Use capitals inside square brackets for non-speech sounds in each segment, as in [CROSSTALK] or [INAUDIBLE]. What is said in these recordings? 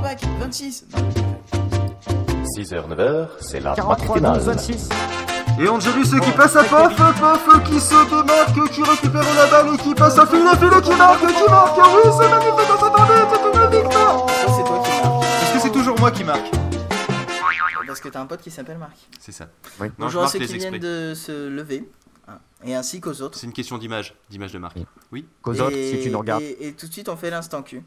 quarterback 26 6h, 9h, c'est la 43, 12, matinale. 26. Et Angelus qui passe à Pof, Pof qui se démarque, qui récupère la balle et qui passe à Filet, Filet qui marque, qui marque, oui c'est magnifique, on s'attendait, c'est une victoire Ça, c'est toi qui marque. Est-ce que c'est toujours moi qui marque Parce que t'as un pote qui s'appelle Marc. C'est ça. Oui. Non, je Bonjour à ceux qui viennent de se lever. hein, Et ainsi qu'aux autres. C'est une question d'image, d'image de marque. Oui. Oui, Qu'aux autres, Et- si tu nous regardes. Et, et tout de suite, on fait l'instant Q.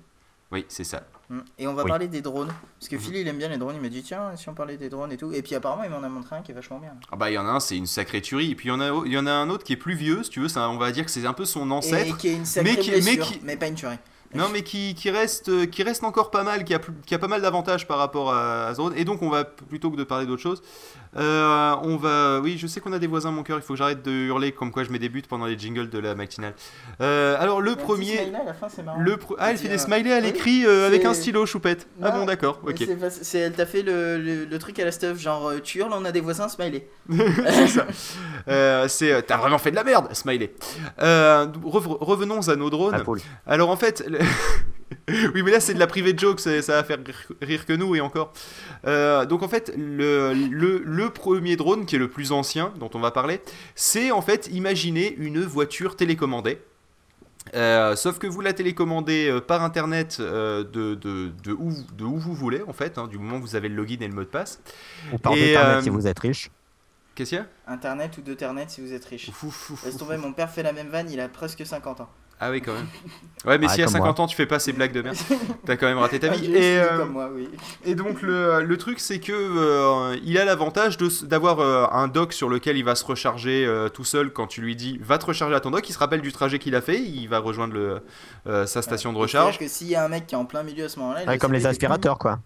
oui, c'est ça. Hmm. Et on va Oui. parler des drones. Parce que Philly, il aime bien les drones. Il m'a dit, tiens, si on parlait des drones et tout. Et puis apparemment, il m'en a montré un qui est vachement bien. Ah bah il y en a un, c'est une sacrée tuerie. Et puis il y en a, il y en a un autre qui est plus vieux, si tu veux. ça, on va dire que c'est un peu son Et, ancêtre. qui est une sacrée mais qui- mais qui- mais pas une tuerie. Non, mais qui, qui reste, euh, qui reste encore pas mal, qui a, plus- qui a pas mal d'avantages par rapport à, à ce drone. Et donc, on va, plutôt que de parler d'autre chose, euh, on va. Oui, je sais qu'on a des voisins, mon cœur, il faut que j'arrête de hurler comme quoi je mets des buts pendant les jingles de la matinale. Euh, alors, le premier. smiley à la fin, c'est marrant. Le Ah, elle fait des smileys à oui. l'écrit euh, avec un stylo, choupette. Ah bon, d'accord, ok. c'est elle t'a fait le, le- le truc à la stuff, genre tu hurles, on a des voisins smiley. [LAUGHS] c'est ça. Euh, c'est, T'as vraiment fait de la merde, smiley. Euh, rev- revenons à nos drones. Alors en fait, le- [LAUGHS] oui, mais là c'est de la private joke, c'est- ça va faire rire, que nous et encore. Euh, donc en fait, le, le, le premier drone qui est le plus ancien dont on va parler, c'est en fait imaginer une voiture télécommandée. Euh, sauf que vous la télécommandez euh, par internet euh, de, de, de, où, de où vous voulez en fait, hein, du moment où vous avez le login et le mot de passe. Ou par Et, internet euh, si vous êtes riche. Qu'est-ce qu'il y a? Internet ou d'Ethernet si vous êtes riche. Ouf, ouf, ouf, Laisse ouf, tomber, mon père fait la même vanne, il a presque 50 ans. Ah oui, quand même. Ouais, mais Ah, si à comme 50 ans tu fais pas ces blagues de merde, t'as quand même raté ta Ah, vie. Et, euh, comme moi, oui. et donc le, le truc c'est que euh, il a l'avantage d'avoir euh, un dock sur lequel il va se recharger euh, tout seul quand tu lui dis va te recharger à ton dock. Il se rappelle du trajet qu'il a fait, il va rejoindre le, euh, sa station de recharge. C'est-à-dire que s'il y a un mec qui est en plein milieu à ce moment-là, Ouais, comme les aspirateurs, quoi.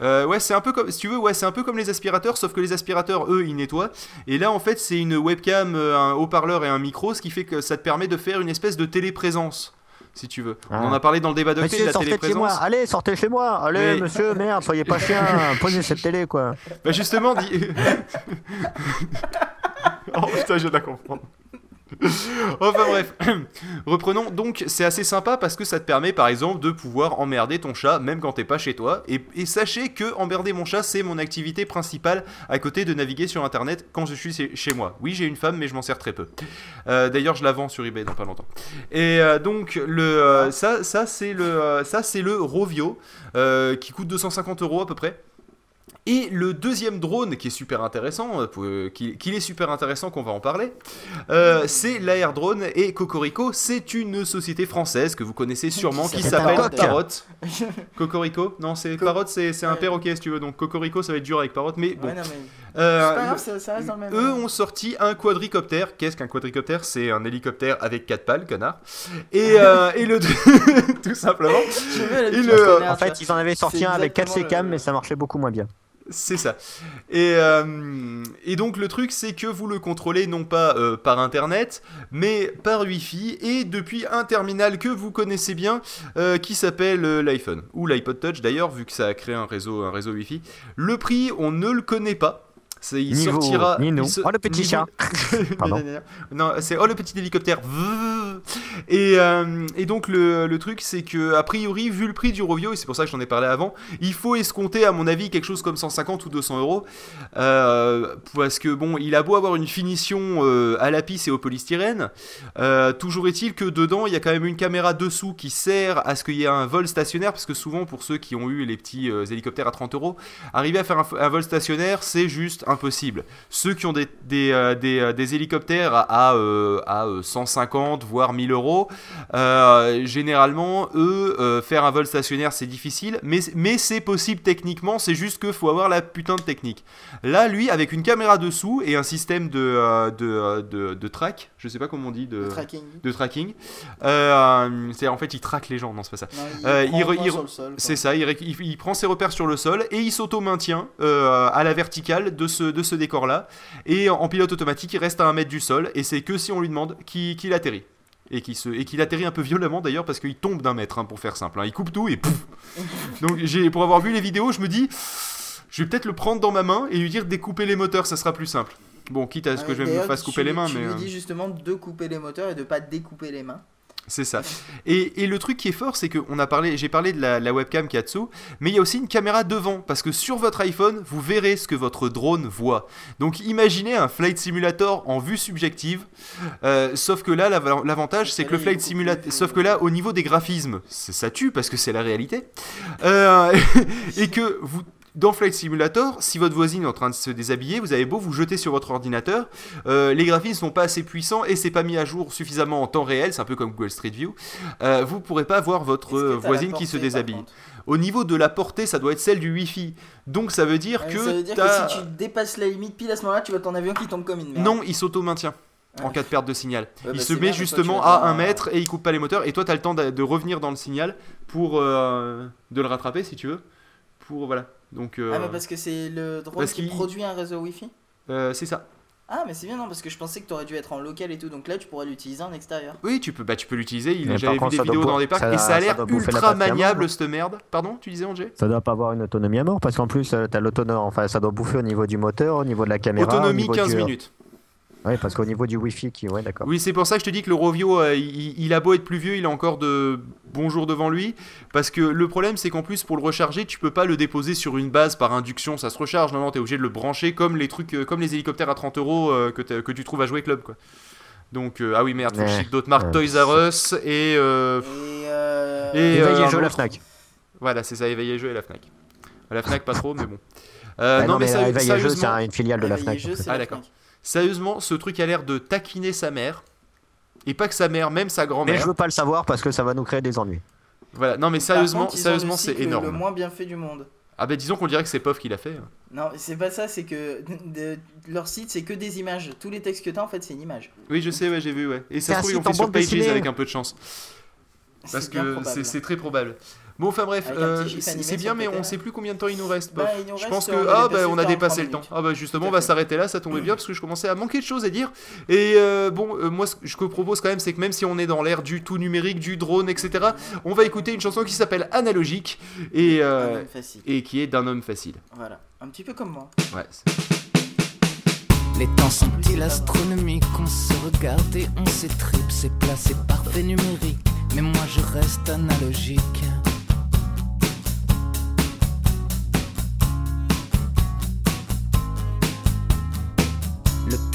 Euh, ouais, c'est un peu comme si tu veux, ouais, c'est un peu comme les aspirateurs, sauf que les aspirateurs eux ils nettoient. Et là en fait c'est une webcam, euh, un haut-parleur et un micro, ce qui fait que ça te permet de faire une espèce de téléprésence. Si tu veux. On Ah. en a parlé dans le débat de Monsieur, la sortez de chez moi. téléprésence. Allez, sortez chez moi. Allez, Mais- monsieur, merde, soyez pas chien. [LAUGHS] Posez cette télé, quoi. Bah justement, dit... [LAUGHS] oh putain, je viens de la comprendre. [LAUGHS] enfin bref, [CLEARS THROAT] reprenons. Donc c'est assez sympa parce que ça te permet par exemple de pouvoir emmerder ton chat même quand t'es pas chez toi. Et, sachez que emmerder mon chat c'est mon activité principale à côté de naviguer sur internet quand je suis chez- moi. Oui j'ai une femme mais je m'en sers très peu. Euh, D'ailleurs je la vends sur eBay dans pas longtemps. Et euh, donc le euh, ça ça c'est le ça c'est le Rovio qui coûte 250 euros à peu près. Et le deuxième drone qui est super intéressant, euh, euh, qu'il est super intéressant qu'on va en parler, euh, c'est l'Air Drone et Cocorico. C'est une société française que vous connaissez sûrement qui s'appelle Parrot. [LAUGHS] Cocorico Non, c'est Co- Parrot, c'est un perroquet si tu veux. Donc Cocorico, ça va être dur avec Parrot, mais bon. Ouais, non, mais Euh, c'est pas grave, ça, ça reste dans le même. eux ont sorti un quadricoptère. Qu'est-ce qu'un quadricoptère? C'est un hélicoptère avec quatre pales, connard. Et, [LAUGHS] euh, et le [LAUGHS] tout simplement. Et le- En fait, ils en avaient sorti un avec 4 exactement C-cam, le- mais ça marchait beaucoup moins bien. C'est ça. Et, euh, et donc le truc c'est que vous le contrôlez non pas euh, par internet mais par wifi et depuis un terminal que vous connaissez bien euh, qui s'appelle l'iPhone ou l'iPod Touch d'ailleurs vu que ça a créé un réseau, un réseau wifi. Le prix on ne le connaît pas. C'est- il sortira. il se- Oh, le petit ni chat. [LAUGHS] Pardon. non, c'est oh le petit hélicoptère. Et, euh, et donc le, le truc c'est que a priori vu le prix du Rovio et c'est pour ça que j'en ai parlé avant, il faut escompter à mon avis quelque chose comme 150 ou 200 euros Euh, parce que bon il a beau avoir une finition euh, à la pisse et au polystyrène, toujours est-il que dedans il y a quand même une caméra dessous qui sert à ce qu'il y ait un vol stationnaire parce que souvent pour ceux qui ont eu les petits hélicoptères à 30 euros, arriver à faire un, un vol stationnaire c'est juste impossible. Ceux qui ont des, des, euh, euh, des hélicoptères à, à, euh, à, euh, 150 voire 1000 euros, généralement eux faire un vol stationnaire c'est difficile, mais, mais c'est possible techniquement, c'est juste qu'il faut avoir la putain de technique. Là lui avec une caméra dessous et un système de, de, de, de track, je sais pas comment on dit, de, Le tracking. de tracking, euh, c'est en fait il traque les gens, non c'est pas ça. Non, il Euh, il. C'est ça, il, il- prend ses repères sur le sol et il s'auto-maintient euh, à la verticale de ce, de ce décor-là. Et en, en pilote automatique, il reste à un mètre du sol et c'est que si on lui demande qu'il qu'il atterrit. Et qu'il se- et qu'il atterrit un peu violemment d'ailleurs parce qu'il tombe d'un mètre, hein, pour faire simple. hein. Il coupe tout et pouf [LAUGHS] Donc j'ai, pour avoir vu les vidéos, je me dis, je vais peut-être le prendre dans ma main et lui dire de découper les moteurs, ça sera plus simple. Bon, quitte à ce que je me fasse couper tu- les mains, tu mais. lui euh, dis justement de couper les moteurs et de pas découper les mains. C'est ça. [LAUGHS] Et, et le truc qui est fort, c'est que on a parlé, j'ai parlé de la, la webcam qui est dessous, mais il y a aussi une caméra devant, parce que sur votre iPhone, vous verrez ce que votre drone voit. Donc imaginez un flight simulator en vue subjective, euh, sauf que là, l'av- l'avantage, c'est que le flight simulator, sauf que là, au niveau des graphismes, ça tue parce que c'est la réalité, Euh, [LAUGHS] et que vous dans Flight Simulator, si votre voisine est en train de se déshabiller, vous avez beau vous jeter sur votre ordinateur, euh, les graphismes sont pas assez puissants et c'est pas mis à jour suffisamment en temps réel, c'est un peu comme Google Street View. Euh, vous pourrez pas voir votre voisine qui se déshabille. Au niveau de la portée, ça doit être celle du Wi-Fi. Donc ça veut dire Ouais, que Ça veut dire que si tu dépasses la limite pile à ce moment-là, tu vois ton avion qui tombe comme une merde. non, il s'auto-maintient. En cas de perte de signal. Ouais, il bah, se met bien, mais toi, justement à un mètre et il coupe pas les moteurs. Et toi, tu as le temps de, de revenir dans le signal pour euh, de le rattraper si tu veux. Pour voilà. Donc euh, Ah, mais parce que c'est le drone parce qui produit un réseau Wi-Fi euh, c'est ça. Ah, mais c'est bien, non, parce que je pensais que t'aurais dû être en local et tout, donc là tu pourrais l'utiliser en extérieur. Oui, tu peux, bah, tu peux l'utiliser. Il- Mais J'avais vu des vidéos dans des parcs ça- et ça a l'air ultra maniable cette merde. Pardon, tu disais Angé Ça doit pas avoir une autonomie à mort parce qu'en plus, euh, t'as l'autonomie, enfin, ça doit bouffer au niveau du moteur, au niveau de la caméra. au Autonomie niveau 15 du- minutes. Oui, parce qu'au niveau du Wi-Fi, qui, ouais, d'accord. Oui, c'est pour ça que je te dis que le Rovio, euh, il, il a beau être plus vieux, il a encore de bons jours devant lui. Parce que le problème, c'est qu'en plus, pour le recharger, tu peux pas le déposer sur une base par induction, ça se recharge. Non, non, t'es obligé de le brancher comme les trucs, euh, comme les hélicoptères à 30 euros euh, que, tu trouves à jouer club, quoi. Donc, euh, ah oui, merde, faut Ouais. d'autres marques, Ouais. Toys R Us et. euh, Et. Euh... Et, euh, un jeu la. Fnac. Voilà, c'est ça, Éveillé Jeux et la Fnac. La Fnac, pas trop, mais bon. Euh, Bah non, mais, mais et Jeu, c'est une filiale de la Fnac. Jeux, Ah, d'accord. Sérieusement, ce truc a l'air de taquiner sa mère. Et pas que sa mère, même sa Mais grand-mère. je veux pas le savoir parce que ça va nous créer des ennuis. Voilà, non, mais sérieusement, contre, sérieusement, c'est énorme. le moins bien fait du monde. Ah bah disons qu'on dirait que c'est POF qui l'a fait. Non, c'est pas ça, c'est que de- leur site c'est que des images. Tous les textes que t'as en fait, c'est une image. Oui, je sais, ouais, j'ai vu, ouais. Et C'est ça se trouve, ils ont fait sur Pages dessinée. avec un peu de chance. Parce que c'est très probable. Bon, enfin bref, euh, c'est bien, mais on là. sait plus combien de temps il nous reste. Bah, Pof. il nous je reste, pense que on a ah dépassé bah le on a temps, dépassé le 30 temps. Ah bah justement, on va s'arrêter là, ça tombait bien parce que je commençais à manquer de choses à dire. Et euh, bon, euh, moi ce que je propose quand même, c'est que même si on est dans l'ère du tout numérique, du drone, etc., on va écouter une chanson qui s'appelle Analogique et euh, homme facile. et qui est d'un homme facile. Voilà, un petit peu comme moi. Ouais. Les temps sont-ils astronomiques On se regarde et on s'étripe C'est placé parfait numérique Mais moi je reste analogique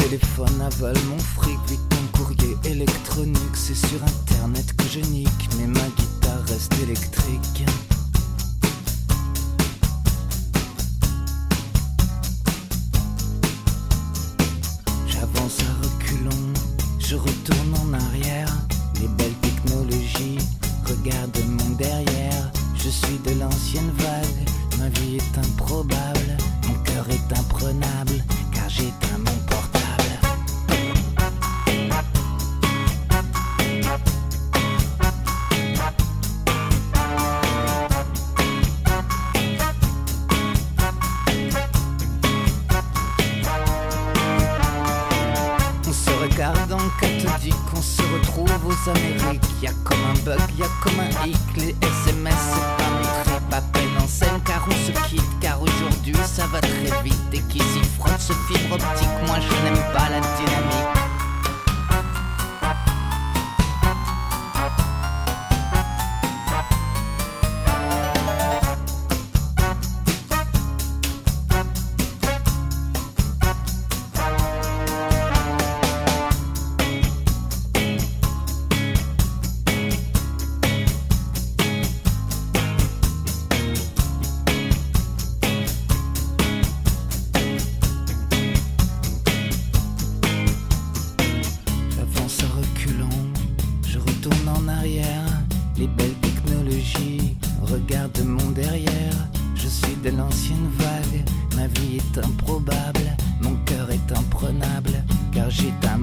téléphone avale mon fric Vite mon courrier électronique C'est sur internet que je nique Mais ma guitare reste électrique J'avance à reculons, je retourne en arrière. Les belles technologies, regarde mon derrière. Je suis de l'ancienne vague, ma vie est improbable. Mon cœur est imprenable, car j'éteins mon se retrouve aux Amériques. Y a comme un bug, y a comme un hic. Les SMS, c'est pas tripes, à peine en scène car on se quitte. Car aujourd'hui ça va très vite et qui s'y frotte ce fibre optique. Moi je n'aime pas la dynamique. les belles technologies, regarde mon derrière. Je suis de l'ancienne vague, ma vie est improbable, mon cœur est imprenable, car j'ai un